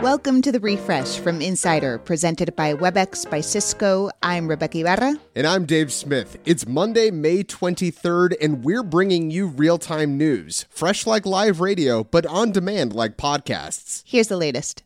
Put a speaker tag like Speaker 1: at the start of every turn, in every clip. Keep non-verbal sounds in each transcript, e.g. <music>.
Speaker 1: Welcome to the refresh from Insider, presented by WebEx by Cisco. I'm Rebeca Ibarra.
Speaker 2: And I'm Dave Smith. It's Monday, May 23rd, and we're bringing you real time news, fresh like live radio, but on demand like podcasts.
Speaker 1: Here's the latest.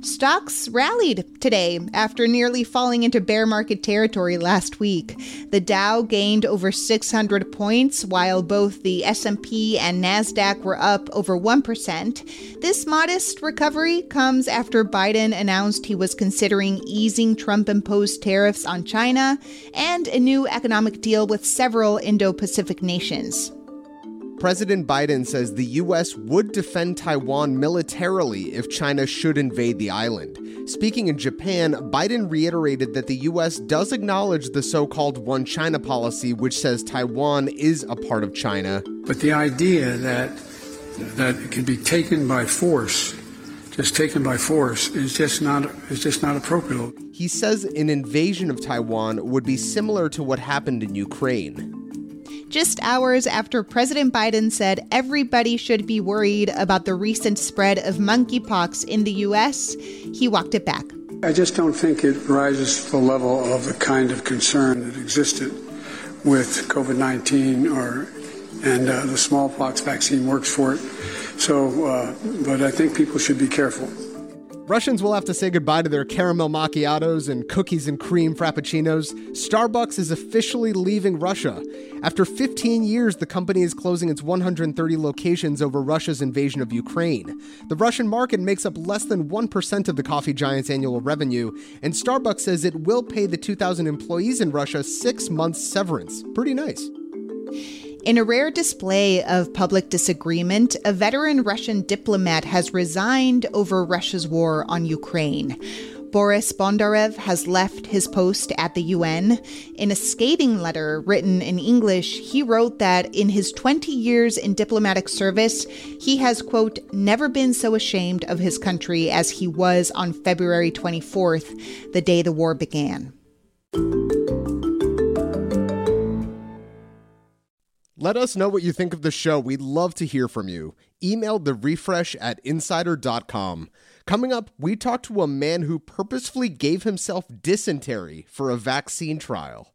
Speaker 1: Stocks rallied today after nearly falling into bear market territory last week. The Dow gained over 600 points while both the S&P and Nasdaq were up over 1%. This modest recovery comes after Biden announced he was considering easing Trump-imposed tariffs on China and a new economic deal with several Indo-Pacific nations.
Speaker 2: President Biden says the U.S. would defend Taiwan militarily if China should invade the island. Speaking in Japan, Biden reiterated that the U.S. does acknowledge the so called One China policy, which says Taiwan is a part of China.
Speaker 3: But the idea that, that it can be taken by force just taken by force is just not is just not appropriate.
Speaker 2: He says an invasion of Taiwan would be similar to what happened in Ukraine
Speaker 1: just hours after President Biden said everybody should be worried about the recent spread of monkeypox in the U.S., he walked it back.
Speaker 3: I just don't think it rises to the level of the kind of concern that existed with COVID 19 or and uh, the smallpox vaccine works for it. So, uh, but I think people should be careful.
Speaker 2: Russians will have to say goodbye to their caramel macchiatos and cookies and cream frappuccinos. Starbucks is officially leaving Russia. After 15 years, the company is closing its 130 locations over Russia's invasion of Ukraine. The Russian market makes up less than 1% of the coffee giant's annual revenue, and Starbucks says it will pay the 2,000 employees in Russia six months severance. Pretty nice.
Speaker 1: In a rare display of public disagreement, a veteran Russian diplomat has resigned over Russia's war on Ukraine. Boris Bondarev has left his post at the UN. In a scathing letter written in English, he wrote that in his 20 years in diplomatic service, he has, quote, never been so ashamed of his country as he was on February 24th, the day the war began.
Speaker 2: Let us know what you think of the show. We'd love to hear from you. Email the refresh at insider.com. Coming up, we talk to a man who purposefully gave himself dysentery for a vaccine trial.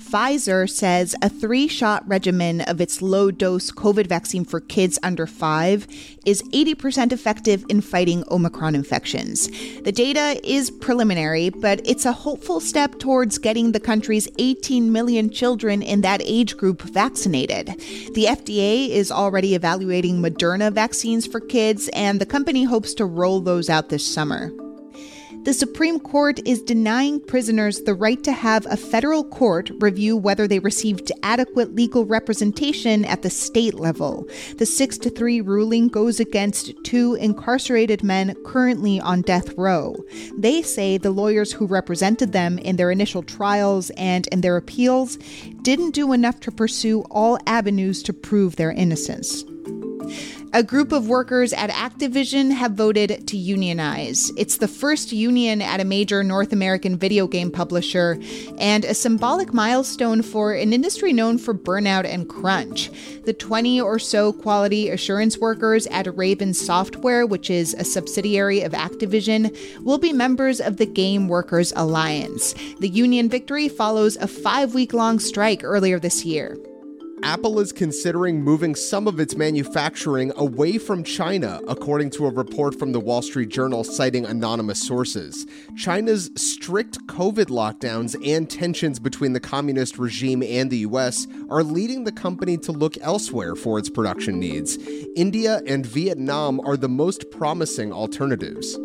Speaker 1: Pfizer says a three shot regimen of its low dose COVID vaccine for kids under five is 80% effective in fighting Omicron infections. The data is preliminary, but it's a hopeful step towards getting the country's 18 million children in that age group vaccinated. The FDA is already evaluating Moderna vaccines for kids, and the company hopes to roll those out this summer the Supreme Court is denying prisoners the right to have a federal court review whether they received adequate legal representation at the state level. The 6 to 3 ruling goes against two incarcerated men currently on death row. They say the lawyers who represented them in their initial trials and in their appeals didn't do enough to pursue all avenues to prove their innocence. A group of workers at Activision have voted to unionize. It's the first union at a major North American video game publisher and a symbolic milestone for an industry known for burnout and crunch. The 20 or so quality assurance workers at Raven Software, which is a subsidiary of Activision, will be members of the Game Workers Alliance. The union victory follows a five week long strike earlier this year.
Speaker 2: Apple is considering moving some of its manufacturing away from China, according to a report from the Wall Street Journal citing anonymous sources. China's strict COVID lockdowns and tensions between the communist regime and the US are leading the company to look elsewhere for its production needs. India and Vietnam are the most promising alternatives.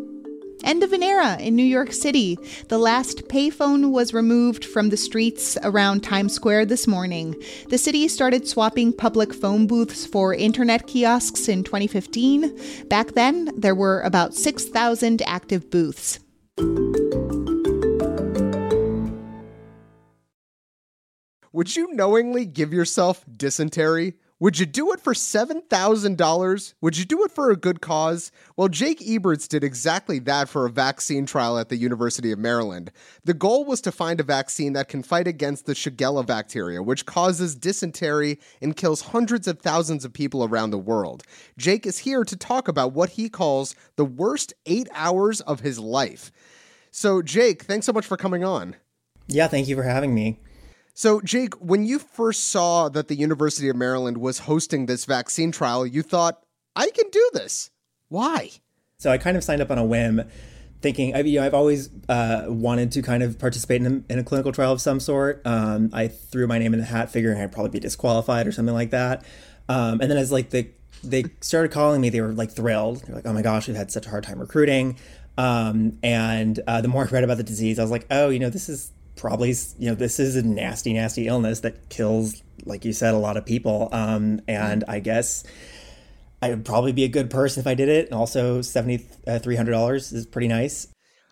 Speaker 1: End of an era in New York City. The last payphone was removed from the streets around Times Square this morning. The city started swapping public phone booths for internet kiosks in 2015. Back then, there were about 6,000 active booths.
Speaker 2: Would you knowingly give yourself dysentery? Would you do it for $7,000? Would you do it for a good cause? Well, Jake Eberts did exactly that for a vaccine trial at the University of Maryland. The goal was to find a vaccine that can fight against the Shigella bacteria, which causes dysentery and kills hundreds of thousands of people around the world. Jake is here to talk about what he calls the worst eight hours of his life. So, Jake, thanks so much for coming on.
Speaker 4: Yeah, thank you for having me.
Speaker 2: So, Jake, when you first saw that the University of Maryland was hosting this vaccine trial, you thought, I can do this. Why?
Speaker 4: So, I kind of signed up on a whim, thinking, I've, you know, I've always uh, wanted to kind of participate in a, in a clinical trial of some sort. Um, I threw my name in the hat, figuring I'd probably be disqualified or something like that. Um, and then, as like the they started calling me, they were like thrilled. They're like, "Oh my gosh, we've had such a hard time recruiting." Um, and uh, the more I read about the disease, I was like, "Oh, you know, this is probably you know this is a nasty nasty illness that kills like you said a lot of people um, and i guess i would probably be a good person if i did it and also $7300 is pretty nice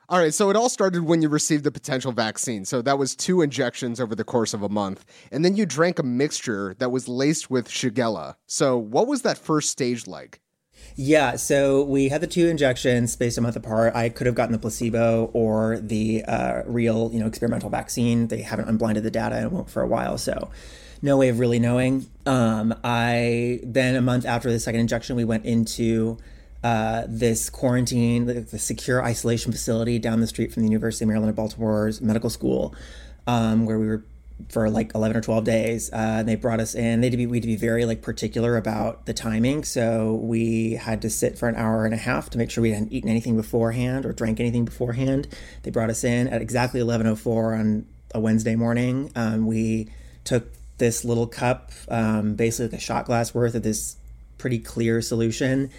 Speaker 2: all right, so it all started when you received the potential vaccine. So that was two injections over the course of a month. And then you drank a mixture that was laced with Shigella. So what was that first stage like?
Speaker 4: Yeah, so we had the two injections spaced a month apart. I could have gotten the placebo or the uh, real, you know, experimental vaccine. They haven't unblinded the data and won't for a while, so no way of really knowing. Um, I then a month after the second injection, we went into uh, this quarantine, the, the, secure isolation facility down the street from the University of Maryland at Baltimore's medical school, um, where we were for like 11 or 12 days. Uh, they brought us in. They had to be, we had to be very like particular about the timing. So we had to sit for an hour and a half to make sure we hadn't eaten anything beforehand or drank anything beforehand. They brought us in at exactly 11.04 on a Wednesday morning. Um, we took this little cup, um, basically like a shot glass worth of this pretty clear solution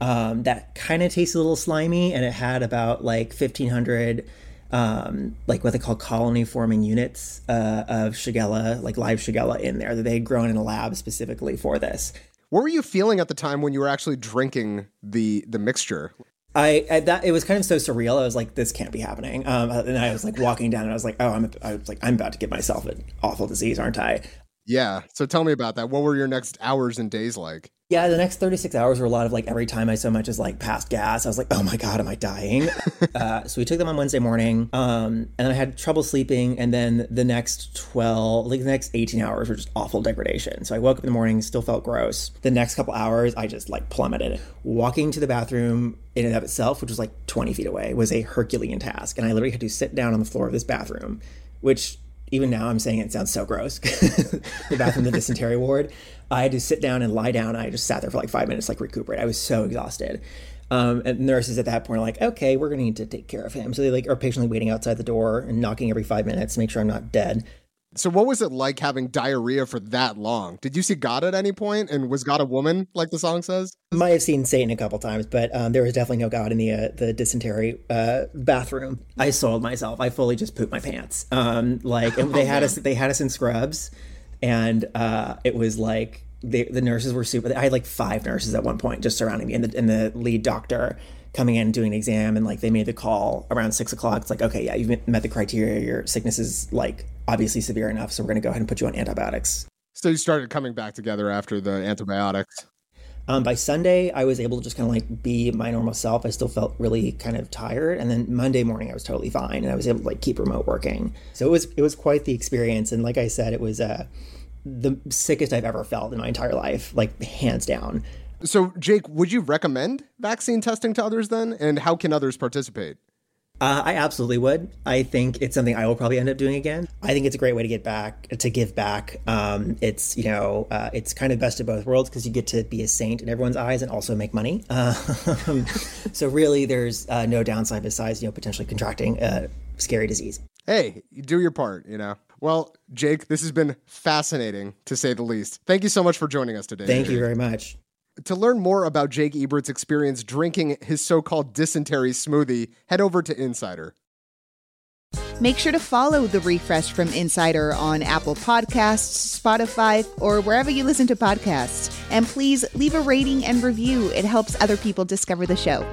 Speaker 4: um, that kind of tasted a little slimy and it had about like 1500 um, like what they call colony forming units uh, of Shigella, like live Shigella in there that they had grown in a lab specifically for this.
Speaker 2: What were you feeling at the time when you were actually drinking the the mixture?
Speaker 4: I, I, that it was kind of so surreal. I was like, this can't be happening. Um, and I was like walking down, and I was like, oh, I'm I was like, I'm about to get myself an awful disease, aren't I?
Speaker 2: Yeah. So tell me about that. What were your next hours and days like?
Speaker 4: Yeah, the next 36 hours were a lot of like every time I so much as like passed gas, I was like, oh my God, am I dying? <laughs> uh, so we took them on Wednesday morning. Um, and I had trouble sleeping. And then the next 12, like the next 18 hours were just awful degradation. So I woke up in the morning, still felt gross. The next couple hours, I just like plummeted. Walking to the bathroom in and of itself, which was like 20 feet away, was a Herculean task. And I literally had to sit down on the floor of this bathroom, which even now I'm saying it sounds so gross. <laughs> the bathroom, the dysentery ward. I had to sit down and lie down. I just sat there for like five minutes, like recuperate. I was so exhausted. Um, and nurses at that point are like, okay, we're gonna need to take care of him. So they like are patiently waiting outside the door and knocking every five minutes to make sure I'm not dead.
Speaker 2: So what was it like having diarrhea for that long? Did you see God at any point? And was God a woman, like the song says?
Speaker 4: I Might have seen Satan a couple times, but um, there was definitely no God in the uh, the dysentery uh, bathroom. I sold myself. I fully just pooped my pants. Um, like they <laughs> oh, had man. us they had us in scrubs, and uh, it was like they, the nurses were super. I had like five nurses at one point just surrounding me, and the, and the lead doctor coming in and doing an exam and like they made the call around six o'clock it's like okay yeah you've met the criteria your sickness is like obviously severe enough so we're going to go ahead and put you on antibiotics
Speaker 2: so you started coming back together after the antibiotics
Speaker 4: Um, by Sunday, I was able to just kind of like be my normal self. I still felt really kind of tired, and then Monday morning I was totally fine, and I was able to like keep remote working. So it was it was quite the experience, and like I said, it was uh, the sickest I've ever felt in my entire life, like hands down.
Speaker 2: So, Jake, would you recommend vaccine testing to others then? And how can others participate?
Speaker 4: Uh, I absolutely would. I think it's something I will probably end up doing again. I think it's a great way to get back, to give back. Um, it's you know, uh, it's kind of best of both worlds because you get to be a saint in everyone's eyes and also make money. <laughs> Um, so really, there's uh, no downside besides you know potentially contracting a scary disease.
Speaker 2: Hey, you do your part. You know. Well, Jake, this has been fascinating to say the least. Thank you so much for joining us today.
Speaker 4: Thank you very much.
Speaker 2: To learn more about Jake Eberts' experience drinking his so called dysentery smoothie, head over to Insider.
Speaker 1: Make sure to follow The Refresh from Insider on Apple Podcasts, Spotify, or wherever you listen to podcasts. And please leave a rating and review, it helps other people discover the show.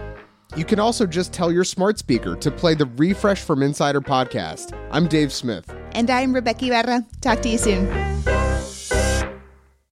Speaker 2: You can also just tell your smart speaker to play the Refresh from Insider podcast. I'm Dave Smith.
Speaker 1: And I'm Rebeca Ibarra. Talk to you soon.